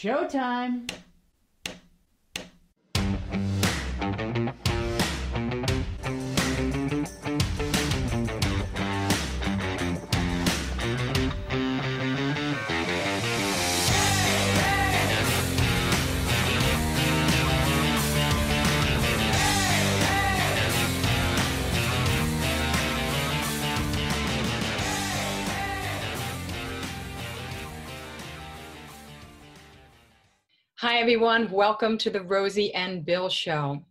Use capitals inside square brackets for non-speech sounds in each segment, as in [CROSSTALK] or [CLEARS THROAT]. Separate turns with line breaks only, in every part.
Showtime.
Everyone. Welcome to the Rosie and Bill Show.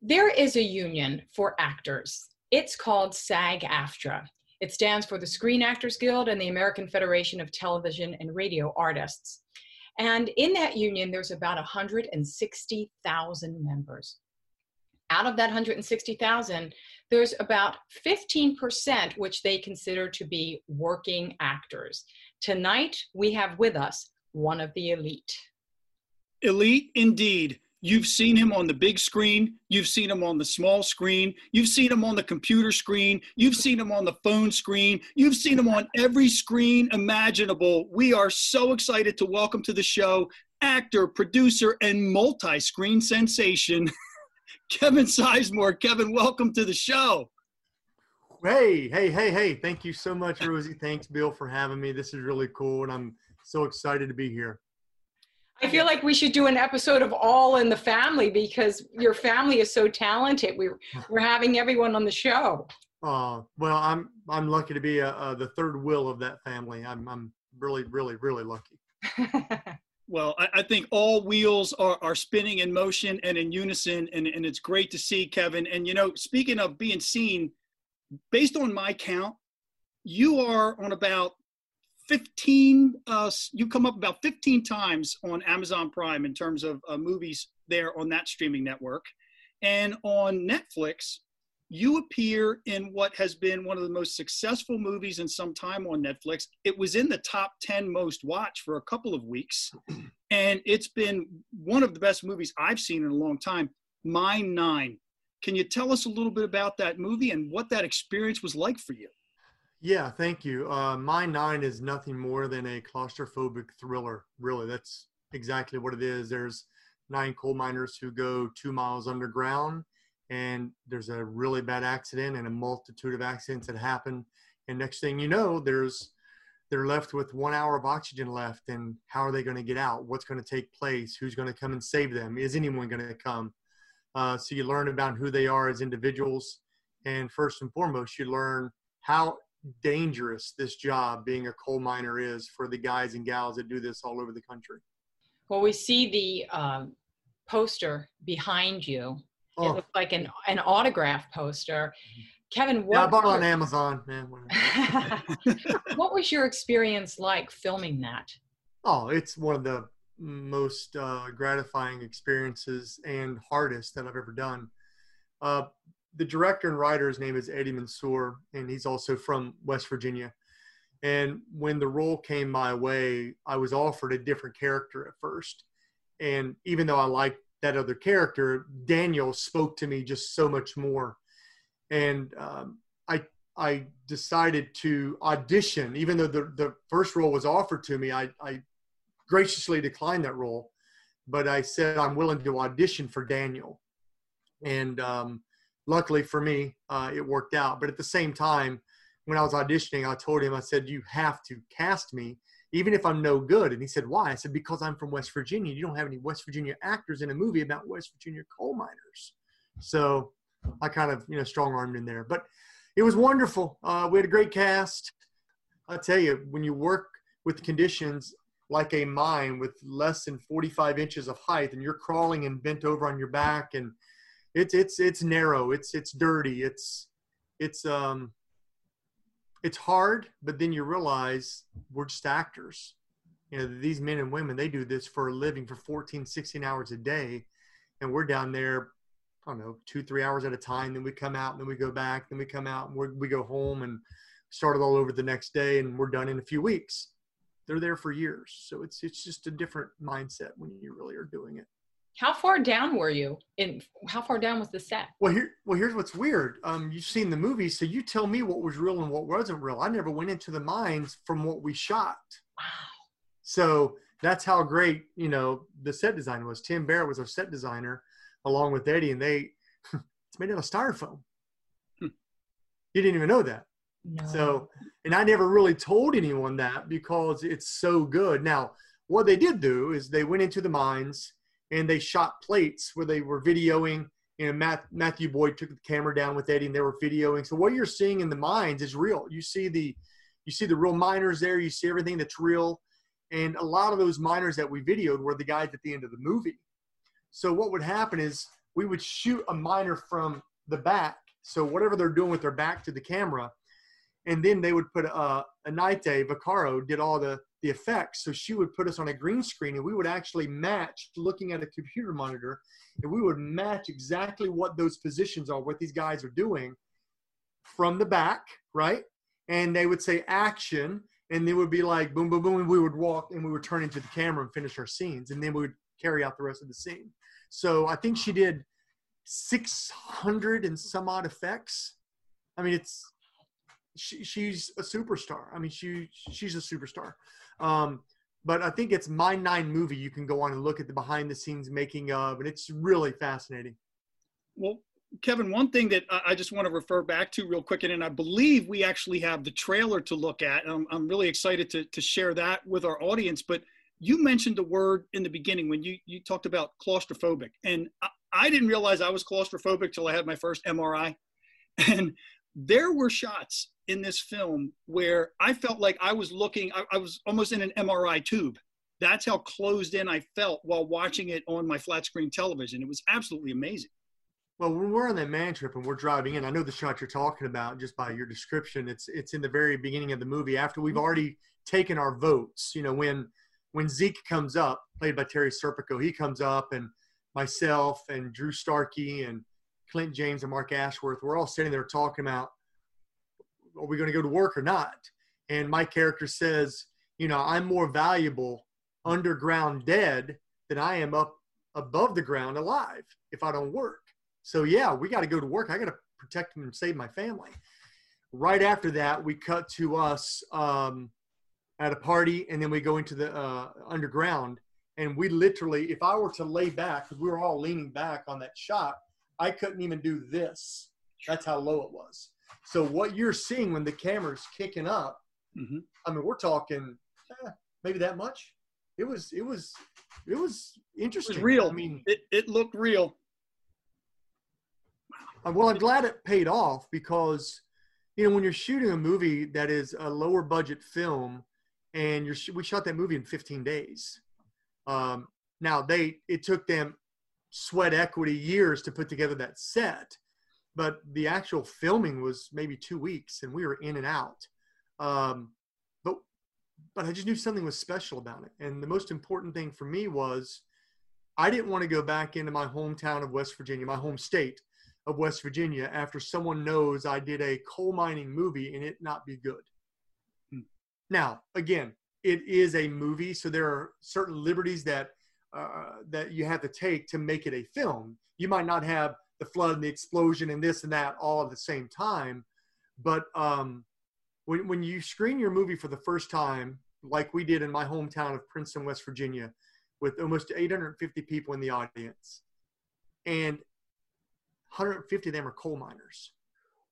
There is a union for actors. It's called SAG AFTRA. It stands for the Screen Actors Guild and the American Federation of Television and Radio Artists. And in that union, there's about 160,000 members. Out of that 160,000, there's about 15% which they consider to be working actors. Tonight, we have with us one of the elite.
Elite indeed. You've seen him on the big screen. You've seen him on the small screen. You've seen him on the computer screen. You've seen him on the phone screen. You've seen him on every screen imaginable. We are so excited to welcome to the show actor, producer, and multi screen sensation, [LAUGHS] Kevin Sizemore. Kevin, welcome to the show.
Hey, hey, hey, hey. Thank you so much, Rosie. Thanks, Bill, for having me. This is really cool, and I'm so excited to be here.
I feel like we should do an episode of All in the Family because your family is so talented. We're we're having everyone on the show.
Uh, well, I'm I'm lucky to be a, a, the third wheel of that family. I'm I'm really really really lucky. [LAUGHS]
well, I, I, think all wheels are, are spinning in motion and in unison, and, and it's great to see Kevin. And you know, speaking of being seen, based on my count, you are on about 15 uh, you come up about 15 times on amazon prime in terms of uh, movies there on that streaming network. And on netflix you appear in what has been one of the most successful movies in some time on netflix. It was in the top 10 most watched for a couple of weeks and it's been one of the best movies i've seen in a long time. Mine nine. Can you tell us a little bit about that movie and what that experience was like for you
yeah, thank you. Uh, Mine Nine is nothing more than a claustrophobic thriller. Really, that's exactly what it is. There's nine coal miners who go two miles underground, and there's a really bad accident and a multitude of accidents that happen. And next thing you know, there's they're left with one hour of oxygen left, and how are they going to get out? What's going to take place? Who's going to come and save them? Is anyone going to come? Uh, so you learn about who they are as individuals, and first and foremost, you learn how dangerous this job being a coal miner is for the guys and gals that do this all over the country.
Well, we see the um, poster behind you. Oh. It looks like an, an autograph poster. Kevin, what?
Yeah, I bought it on Amazon. Man, [LAUGHS] [LAUGHS]
what was your experience like filming that?
Oh, it's one of the most uh, gratifying experiences and hardest that I've ever done. Uh, the director and writer's name is Eddie Mensore, and he's also from West Virginia. And when the role came my way, I was offered a different character at first. And even though I liked that other character, Daniel spoke to me just so much more. And um, I I decided to audition, even though the, the first role was offered to me. I, I graciously declined that role, but I said I'm willing to audition for Daniel. And um, luckily for me, uh, it worked out. But at the same time, when I was auditioning, I told him, I said, you have to cast me, even if I'm no good. And he said, why? I said, because I'm from West Virginia. You don't have any West Virginia actors in a movie about West Virginia coal miners. So I kind of, you know, strong armed in there. But it was wonderful. Uh, we had a great cast. I tell you, when you work with conditions like a mine with less than 45 inches of height and you're crawling and bent over on your back and – it's it's it's narrow. It's it's dirty. It's it's um it's hard but then you realize we're just actors. You know these men and women they do this for a living for 14 16 hours a day. And we're down there i don't know two three hours at a time. Then we come out and then we go back then we come out and we go home and start it all over the next day and we're done in a few weeks. They're there for years. So it's it's just a different mindset when you really are doing it
how far down were you? In how far down was the set?
Well, here, well, here's what's weird. Um, you've seen the movie, so you tell me what was real and what wasn't real. I never went into the mines from what we shot.
Wow.
So that's how great you know the set design was. Tim Barrett was our set designer, along with Eddie, and they [LAUGHS] it's made out of styrofoam. Hmm. You didn't even know that. No. So, and I never really told anyone that because it's so good. Now, what they did do is they went into the mines and they shot plates where they were videoing. You know, Matt, Matthew Boyd took the camera down with Eddie, and they were videoing. So what you're seeing in the mines is real. You see the, you see the real miners there. You see everything that's real, and a lot of those miners that we videoed were the guys at the end of the movie. So what would happen is we would shoot a miner from the back. So whatever they're doing with their back to the camera, and then they would put uh, Anite Vaccaro did all the the effects. So she would put us on a green screen, and we would actually match looking at a computer monitor, and we would match exactly what those positions are, what these guys are doing from the back, right? And they would say action, and they would be like boom, boom, boom, and we would walk and we would turn into the camera and finish our scenes, and then we would carry out the rest of the scene. So I think she did 600 and some odd effects. I mean, it's she, she's a superstar. I mean, she she's a superstar. Um, but I think it's Mine Nine movie. You can go on and look at the behind the scenes making of, and it's really fascinating.
Well, Kevin, one thing that I just want to refer back to real quick, and I believe we actually have the trailer to look at. I'm, I'm really excited to, to share that with our audience. But you mentioned the word in the beginning when you, you talked about claustrophobic. And I, I didn't realize I was claustrophobic till I had my first MRI. [LAUGHS] And there were shots in this film where I felt like I was looking, I, I, was almost in an MRI tube. That's how closed in I felt while watching it on my flat screen television. It was absolutely amazing.
Well, we're on that man trip and we're driving in, I know the shot you're talking about just by your description. It's it's in the very beginning of the movie after we've mm-hmm. already taken our votes. You know, when when Zeke comes up, played by Terry Serpico, he comes up and myself and Drew Starkey and Clint James and Mark Ashworth, we're all sitting there talking about are we going to go to work or not? And my character says, you know, I'm more valuable underground dead than I am up above the ground alive if I don't work. So yeah, we got to go to work. I got to protect and save my family. Right after that, we cut to us um, at a party, and then we go into the uh, underground. And we literally, if I were to lay back, because we were all leaning back on that shot, I couldn't even do this. That's how low it was. So what you're seeing when the camera's kicking up, mm-hmm. I mean, we're talking eh, maybe that much. It was, it was, it was interesting.
It was real.
I mean,
it, it looked real.
Uh, well, I'm glad it paid off because, you know, when you're shooting a movie that is a lower budget film, and you're we shot that movie in 15 days. Um, now they it took them sweat equity years to put together that set but the actual filming was maybe two weeks and we were in and out. Um, but but i just knew something was special about it. And the most important thing for me was i didn't want to go back into my hometown of west virginia my home state of west virginia after someone knows i did a coal mining movie and it not be good. Hmm. now again it is a movie so there are certain liberties that uh, that you have to take to make it a film. You might not have the flood and the explosion and this and that all at the same time. But um, when, when you screen your movie for the first time, like we did in my hometown of Princeton, West Virginia, with almost 850 people in the audience, and 150 of them are coal miners,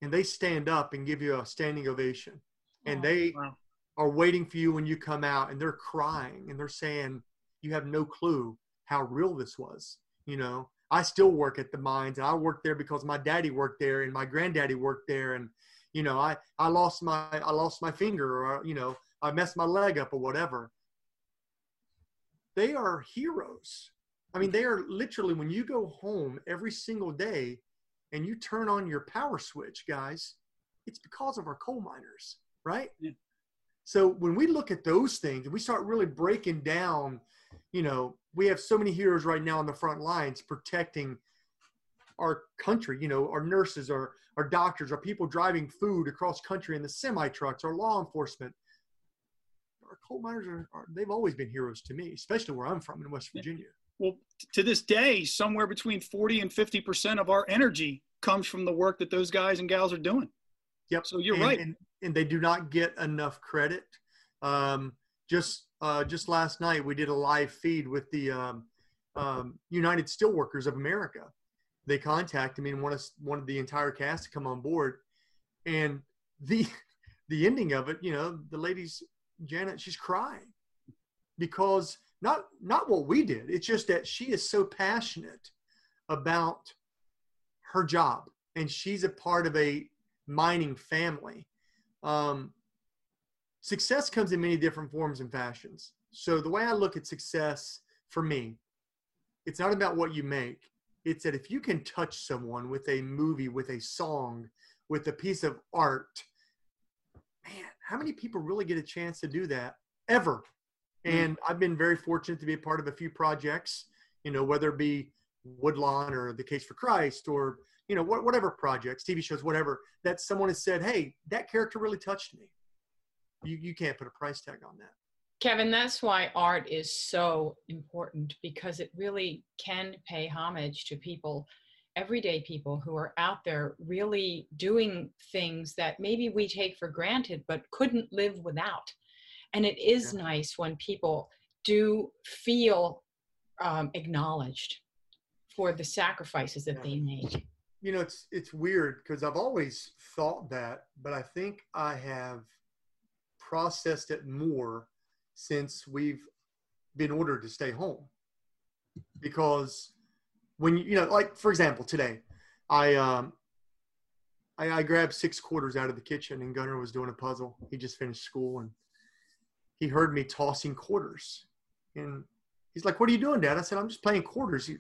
and they stand up and give you a standing ovation, and oh, they wow. are waiting for you when you come out, and they're crying and they're saying, "You have no clue how real this was," you know I still work at the mines and I work there because my daddy worked there and my granddaddy worked there and you know I I lost my I lost my finger or uh, you know I messed my leg up or whatever. They are heroes. I mean they are literally when you go home every single day and you turn on your power switch guys it's because of our coal miners, right? Yeah. So when we look at those things and we start really breaking down you know, we have so many heroes right now on the front lines protecting our country, you know, our nurses, our, our doctors, our people driving food across country in the semi trucks, our law enforcement. Our coal miners are, are, they've always been heroes to me, especially where I'm from in West Virginia.
Well, to this day, somewhere between 40 and 50% of our energy comes from the work that those guys and gals are doing.
Yep.
So you're
and,
right.
And, and, they do not get enough credit. Um, just uh, just last night we did a live feed with the um, um, United Steelworkers of America. They contacted me and wanted wanted the entire cast to come on board, and the [LAUGHS] the ending of it, you know, the ladies Janet, she's crying because not not what we did. It's just that she is so passionate about her job, and she's a part of a mining family. Um, success comes in many different forms and fashions. So the way I look at success for me, it's not about what you make. It's that if you can touch someone with a movie, with a song, with a piece of art, man, how many people really get a chance to do that ever? Mm-hmm. And I've been very fortunate to be a part of a few projects, you know, whether it be Woodlawn or The Case for Christ or, you know, whatever projects, TV shows, whatever, that someone has said, hey, that character really touched me. You, you can't put a price tag on that.
Kevin, that's why art is so important because it really can pay homage to people, everyday people who are out there really doing things that maybe we take for granted but couldn't live without. And it is yeah. nice when people do feel um, acknowledged for the sacrifices that yeah. they make.
You know, it's it's weird because I've always thought that, but I think I have processed it more since we've been ordered to stay home. Because when you, know, like for example, today, I um, I, I grabbed six quarters out of the kitchen and Gunner was doing a puzzle. He just finished school and he heard me tossing quarters, and he's like, "What are you doing, Dad?" I said, "I'm just playing quarters." He,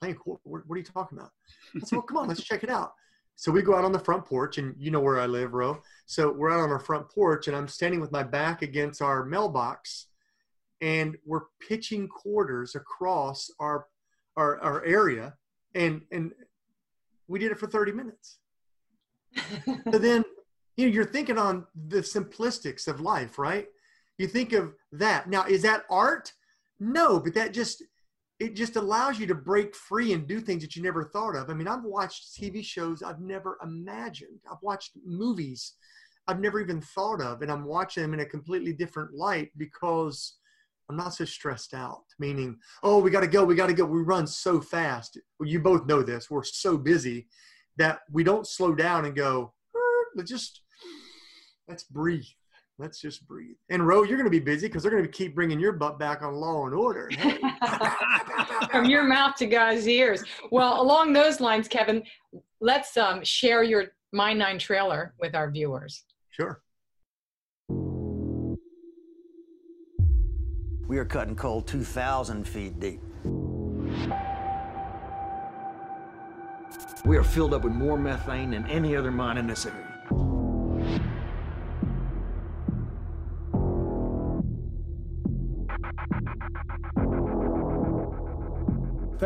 playing quarters? What, what are you talking about? I said, "Well, come on, let's check it out." So we go out on the front porch, and you know where I live, Ro. So we're out on our front porch, and I'm standing with my back against our mailbox, and we're pitching quarters across our our, our area, and and we did it for 30 minutes. [LAUGHS] so then, you know, you're thinking on the simplistics of life, right? You think of that. Now, is that art? No, but that just it just allows you to break free and do things that you never thought of. I mean, I've watched TV shows I've never imagined. I've watched movies I've never even thought of, and I'm watching them in a completely different light because I'm not so stressed out. Meaning, oh, we got to go, we got to go. We run so fast. Well, you both know this. We're so busy that we don't slow down and go. Let's just let's breathe. Let's just breathe. And Ro, you're going to be busy because they're going to keep bringing your butt back on Law and Order. [LAUGHS] Hey. [LAUGHS]
From your mouth to God's ears. Well, along those lines, Kevin, let's um, share your Mine Nine trailer with our viewers.
Sure.
We are cutting coal 2,000 feet deep. We are filled up with more methane than any other mine in this area.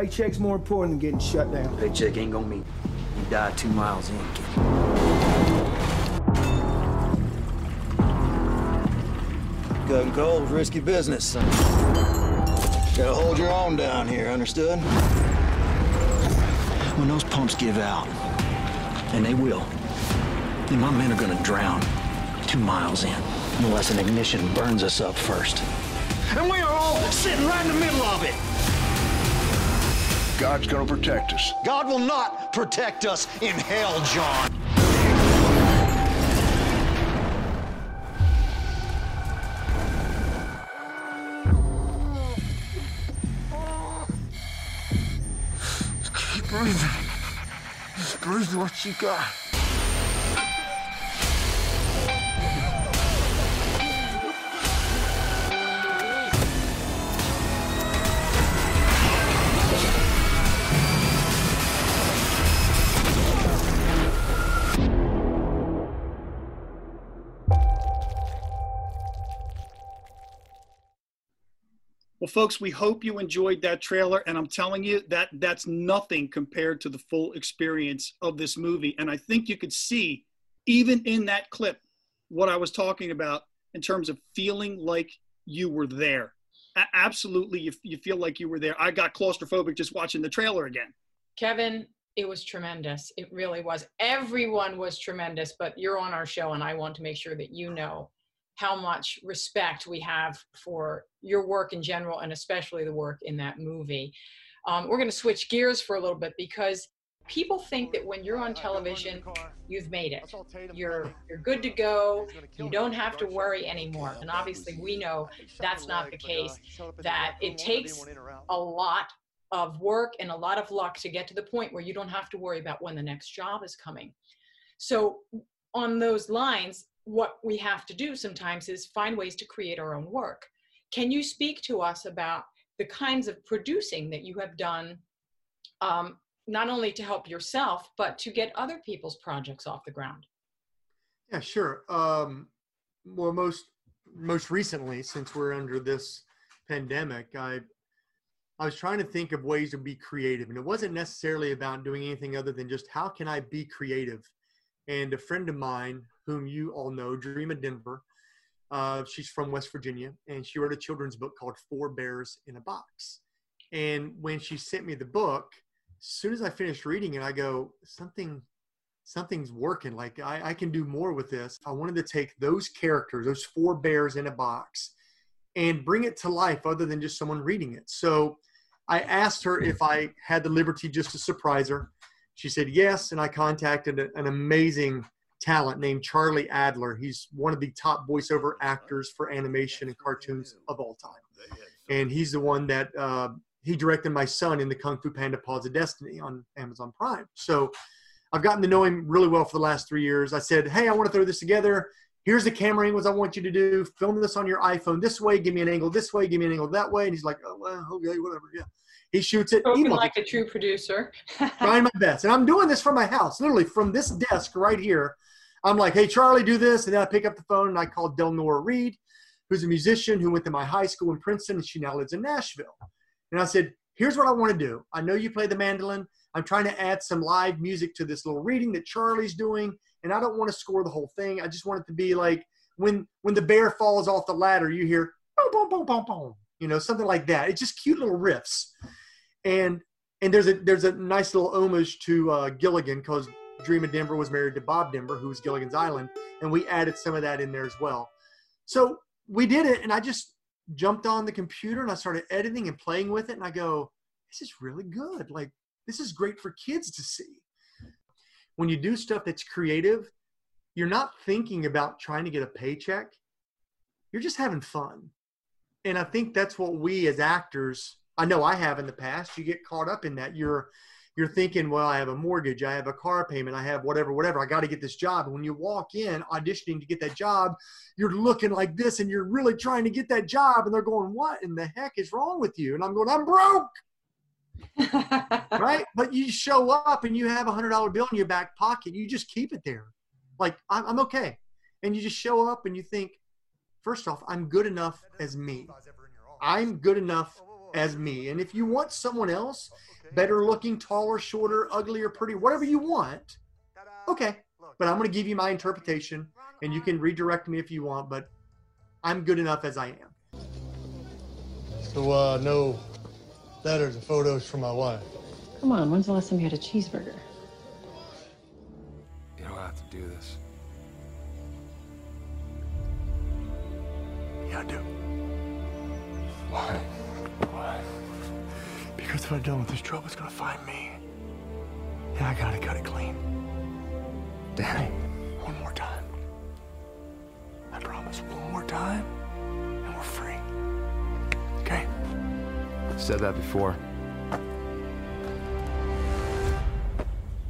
Paycheck's more important than getting shut down.
Paycheck ain't gonna mean you die two miles in, kid. Cutting coal is risky business, son. Gotta hold your own down here, understood? When those pumps give out, and they will, then my men are gonna drown two miles in, unless an ignition burns us up first. And we are all sitting right in the middle of it.
God's going to protect us.
God will not protect us in hell, John.
Just keep breathing. Just breathe what you got.
Well, folks, we hope you enjoyed that trailer, and I'm telling you that that's nothing compared to the full experience of this movie. And I think you could see, even in that clip, what I was talking about in terms of feeling like you were there. A- absolutely, you, you feel like you were there. I got claustrophobic just watching the trailer again.
Kevin, it was tremendous. It really was. Everyone was tremendous, but you're on our show, and I want to make sure that you know how much respect we have for your work in general and especially the work in that movie. Um, we're going to switch gears for a little bit because people think that when you're on television, you've made it. You're you're good to go. You don't have to worry anymore. And obviously, we know that's not the case. That it takes a lot of work and a lot of luck to get to the point where you don't have to worry about when the next job is coming. So, on those lines, what we have to do sometimes is find ways to create our own work. Can you speak to us about the kinds of producing that you have done, um, not only to help yourself, but to get other people's projects off the ground?
Yeah, sure. Um, well, most most recently, since we're under this pandemic, I I was trying to think of ways to be creative, and it wasn't necessarily about doing anything other than just how can I be creative. And a friend of mine, whom you all know, Dreama Denver, uh, she's from West Virginia, and she wrote a children's book called Four Bears in a Box. And when she sent me the book, as soon as I finished reading it, I go, something, something's working. Like I, I can do more with this. I wanted to take those characters, those four bears in a box, and bring it to life other than just someone reading it. So I asked her if I had the liberty just to surprise her. She said yes, and I contacted an amazing talent named Charlie Adler. He's one of the top voiceover actors for animation and cartoons of all time. And he's the one that uh, he directed my son in the Kung Fu Panda Paws of Destiny on Amazon Prime. So I've gotten to know him really well for the last three years. I said, Hey, I want to throw this together. Here's the camera angles I want you to do. Film this on your iPhone this way. Give me an angle this way. Give me an angle that way. And he's like, Oh, well, okay, whatever. Yeah. He shoots it.
Spoken like a true producer.
trying my [LAUGHS] best. And I'm doing this from my house, literally from this desk right here. I'm like, hey, Charlie, do this. And then I pick up the phone and I call Delnora Reed, who's a musician who went to my high school in Princeton and she now lives in Nashville. And I said, here's what I want to do. I know you play the mandolin. I'm trying to add some live music to this little reading that Charlie's doing. And I don't want to score the whole thing. I just want it to be like when when the bear falls off the ladder, you hear boom, boom, boom, boom, boom. You know, something like that. It's just cute little riffs. And and there's a there's a nice little homage to uh, Gilligan because Dreama Denver was married to Bob Denver, who was Gilligan's Island, and we added some of that in there as well. So we did it, and I just jumped on the computer and I started editing and playing with it, and I go, this is really good. Like this is great for kids to see. When you do stuff that's creative, you're not thinking about trying to get a paycheck. You're just having fun. And I think that's what we as actors, I know I have in the past, you get caught up in that. You're you're thinking, well, I have a mortgage, I have a car payment, I have whatever, whatever. I got to get this job. And when you walk in auditioning to get that job, you're looking like this and you're really trying to get that job. And they're going, what in the heck is wrong with you? And I'm going, I'm broke. [LAUGHS] right? But you show up and you have a hundred dollar bill in your back pocket. You just keep it there. Like, I'm, I'm okay. And you just show up and you think, first off, I'm good enough as me. I'm good enough as me. And if you want someone else, better looking, taller, shorter, uglier, pretty, whatever you want, okay. But I'm going to give you my interpretation, and you can redirect me if you want, but I'm good enough as I am.
So, uh, no letters or photos from my wife.
Come on, when's the last time you had a cheeseburger?
You don't have to do this.
Yeah, I do.
Why? Why?
Because if I'm done with this job, it's gonna find me. And I gotta cut it clean.
Danny.
One more time. I promise, one more time, and we're free. Okay?
Said that before.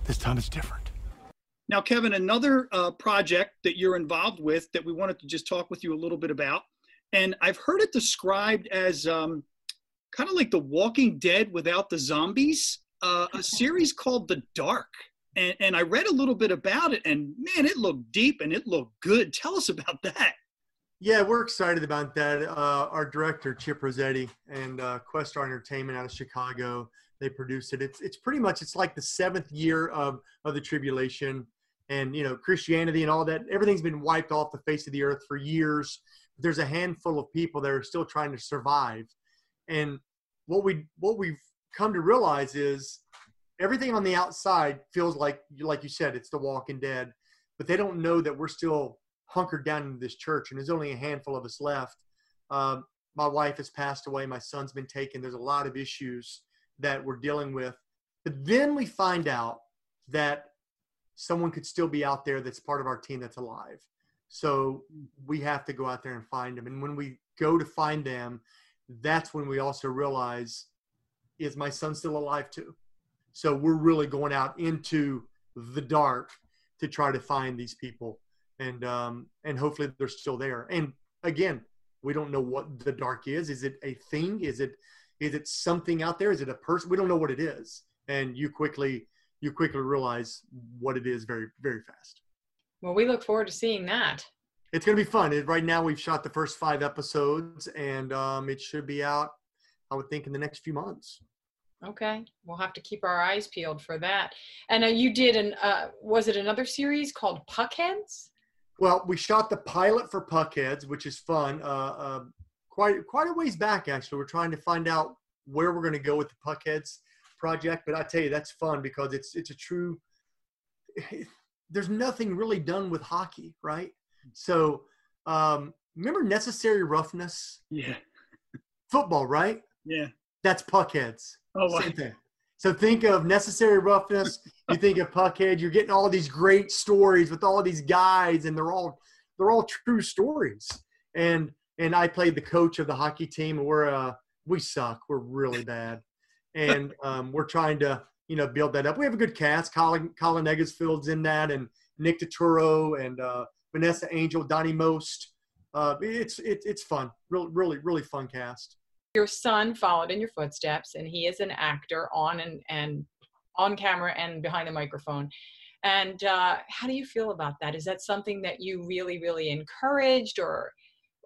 This time it's different.
Now, Kevin, another uh, project that you're involved with that we wanted to just talk with you a little bit about, and I've heard it described as um, kind of like The Walking Dead without the zombies, uh, a [LAUGHS] series called The Dark. And, and I read a little bit about it, and man, it looked deep and it looked good. [LAUGHS] Tell us about that.
Yeah, we're excited about that. Uh, our director Chip Rossetti and uh, Questar Entertainment out of Chicago, they produced it. It's it's pretty much it's like the seventh year of of the tribulation, and you know Christianity and all that. Everything's been wiped off the face of the earth for years. There's a handful of people that are still trying to survive, and what we what we've come to realize is everything on the outside feels like like you said it's the Walking Dead, but they don't know that we're still hunkered down in this church, and there's only a handful of us left. Um, my wife has passed away. My son's been taken. There's a lot of issues that we're dealing with. But then we find out that someone could still be out there that's part of our team that's alive. So we have to go out there and find them. And when we go to find them, that's when we also realize is my son still alive too? So we're really going out into the dark to try to find these people, and um, and hopefully they're still there. And again, we don't know what the dark is. Is it a thing? Is it is it something out there? Is it a person? We don't know what it is. And you quickly you quickly realize what it is very very fast.
Well, we look forward to seeing that.
It's going to be fun. It, right now, we've shot the first five episodes, and um, it should be out. I would think in the next few months.
Okay, we'll have to keep our eyes peeled for that. And uh, you did an uh, was it another series called Puckheads?
Well, we shot the pilot for Puckheads, which is fun. Uh, uh, quite quite a ways back, actually. We're trying to find out where we're going to go with the Puckheads project, but I tell you that's fun because it's it's a true. [SIGHS] There's nothing really done with hockey, right? So um, remember necessary roughness?
Yeah.
Football, right?
Yeah.
That's Puckheads.
Oh, wow.
Same thing. So think of necessary roughness. You think of Puckhead. You're getting all these great stories with all these guys, and they're all they're all true stories. And and I played the coach of the hockey team, and we're uh we suck. We're really bad, and [LAUGHS] um, we're trying to you know build that up. We have a good cast. Colin Colin Egglesfield's in that, and Nick Turturro and uh, Vanessa Angel, Donnie Most. Uh, it's it, it's fun. Really really really fun cast.
Your son followed in your footsteps and he is an actor on and, and on camera and behind the microphone. And uh, how do you feel about that? Is that something that you really really encouraged or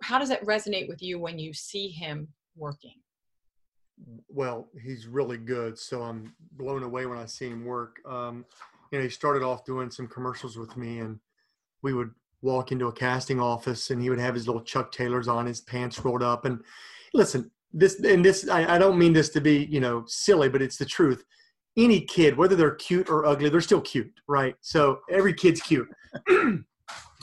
how does that resonate with you when you see him working?
Well he's really good so i'm blown away when i see him work. Um, you know he started off doing some commercials with me and we would walk into a casting office and he would have his little chuck taylors on his pants rolled up. And listen this and this I, I don't mean this to be you know silly but it's the truth. Any kid whether they're cute or ugly they're still cute right? So every kid's cute. [CLEARS THROAT]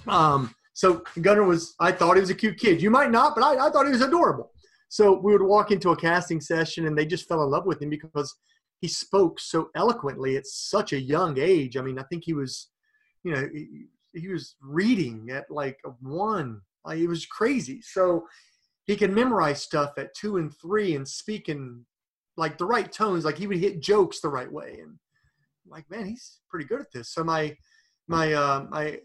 Um so gunner was i thought he was a cute kid. You might not but I, I thought he was adorable. So we would walk into a casting session and they just fell in love with him because he spoke so eloquently at such a young age. I mean i think he was you know he, was reading at like one like, it was crazy so he can memorize stuff at two and three and speak in like the right tones. Like he would hit jokes the right way. And I'm like, man, he's pretty good at this. So my my uh, my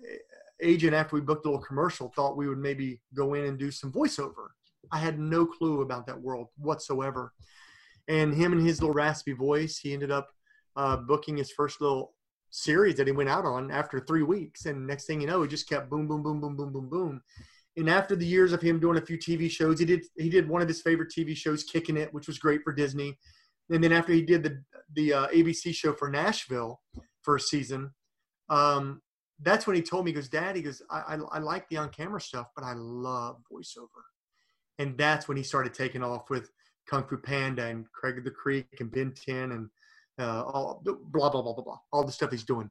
agent, after we booked a little commercial, thought we would maybe go in and do some voiceover. I had no clue about that world whatsoever. And him and his little raspy voice, he ended up uh, booking his first little series that he went out on after three weeks. And next thing you know, he just kept boom, boom, boom, boom, boom, boom, boom and after the years of him doing a few TV shows, he did he did one of his favorite TV shows, Kicking It, which was great for Disney. And then after he did the the uh, ABC show for Nashville for a season, um, that's when he told me, he goes, Dad, he goes, I, I, I like the on camera stuff, but I love voiceover. And that's when he started taking off with Kung Fu Panda and Craig of the Creek and Ben 10 and uh, all blah blah blah blah blah all the stuff he's doing.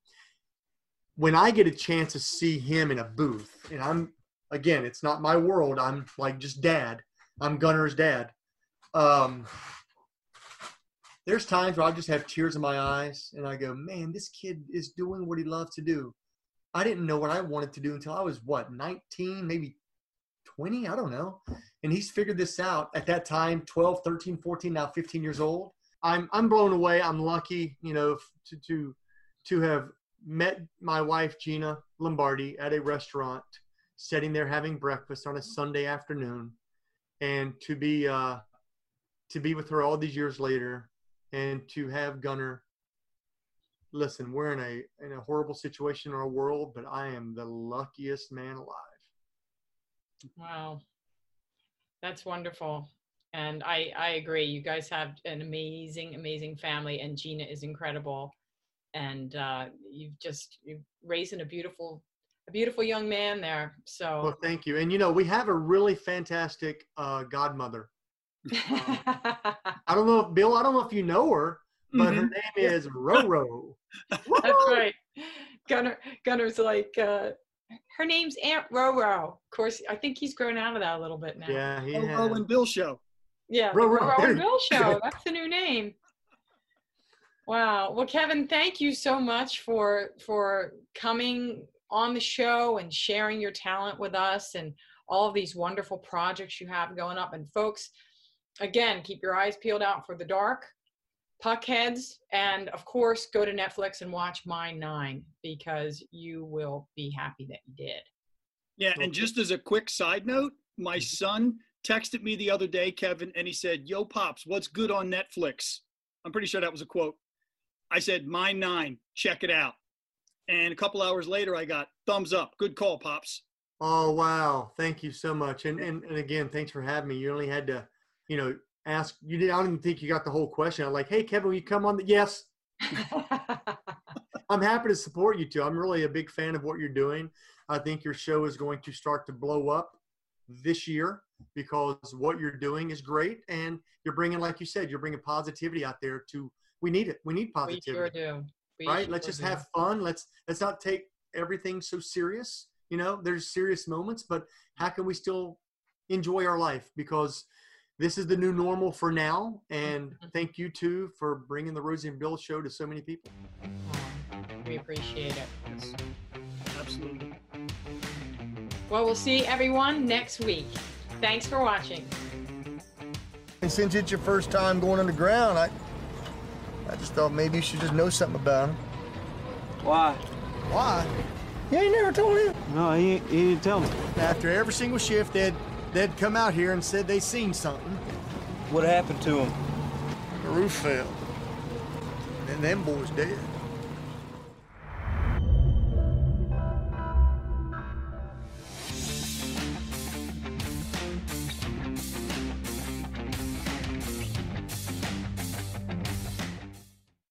When I get a chance to see him in a booth, and I'm again, it's not my world. I'm like just dad. I'm Gunner's dad. Um, there's times where I just have tears in my eyes and I go, man, this kid is doing what he loves to do. I didn't know what I wanted to do until I was what, 19, maybe 20, I don't know. And he's figured this out at that time, 12, 13, 14, now 15 years old. I'm I'm blown away. I'm lucky, you know, to to to have met my wife Gina Lombardi at a restaurant sitting there having breakfast on a Sunday afternoon, and to be uh, to be with her all these years later, and to have Gunner. Listen, we're in a in a horrible situation in our world, but I am the luckiest man alive.
Wow, that's wonderful. And I, I agree. You guys have an amazing, amazing family, and Gina is incredible. And uh, you've just you've raising a beautiful a beautiful young man there. So
well, thank you. And you know, we have a really fantastic uh, godmother. Um, [LAUGHS] I don't know if Bill. I don't know if you know her, but mm-hmm. her name is Roro. [LAUGHS]
That's right. Gunner Gunner's like uh, Her name's Aunt Roro. Of course, I think he's grown out of that a little bit now.
Yeah, he
Oh,
has.
Rowan Bill show.
Yeah, the
Roro.
Roro and Bill. Show. [LAUGHS] That's the new name. Wow. Well, Kevin, thank you so much for for coming on the show and sharing your talent with us and all of these wonderful projects you have going up. And folks, again, keep your eyes peeled out for the dark, Puckheads, and of course, go to Netflix and watch Mine Nine because you will be happy that you did.
Yeah, and just as a quick side note, my mm-hmm. son texted me the other day, Kevin, and he said, Yo, Pops, what's good on Netflix? I'm pretty sure that was a quote. I said, Mine Nine, check it out. And a couple hours later, I got thumbs up. Good call, Pops.
Oh wow! Thank you so much, and and and again, thanks for having me. You only had to, you know, ask. You did. I don't even think you got the whole question. I'm like, hey, Kevin, will you come on? The, yes, [LAUGHS] I'm happy to support you too. I'm really a big fan of what you're doing. I think your show is going to start to blow up this year because what you're doing is great, and you're bringing, like you said, you're bringing positivity out there. To we need it. We need positivity we
sure do. We
right
sure
let's just
do.
have fun let's let's not take everything so serious you know there's serious moments but how can we still enjoy our life because this is the new normal for now and [LAUGHS] thank you too for bringing the rosie and bill show to so many people
We appreciate it.
Yes, absolutely.
Well, we'll see everyone next week. Thanks for watching.
And since it's your first time going underground, I, I just thought maybe you should just know something about him.
Why?
Why? You ain't never told him.
No, he, he didn't tell me.
After every single shift, they'd they'd come out here and said they seen something.
What happened to him?
The roof fell. And them boys dead.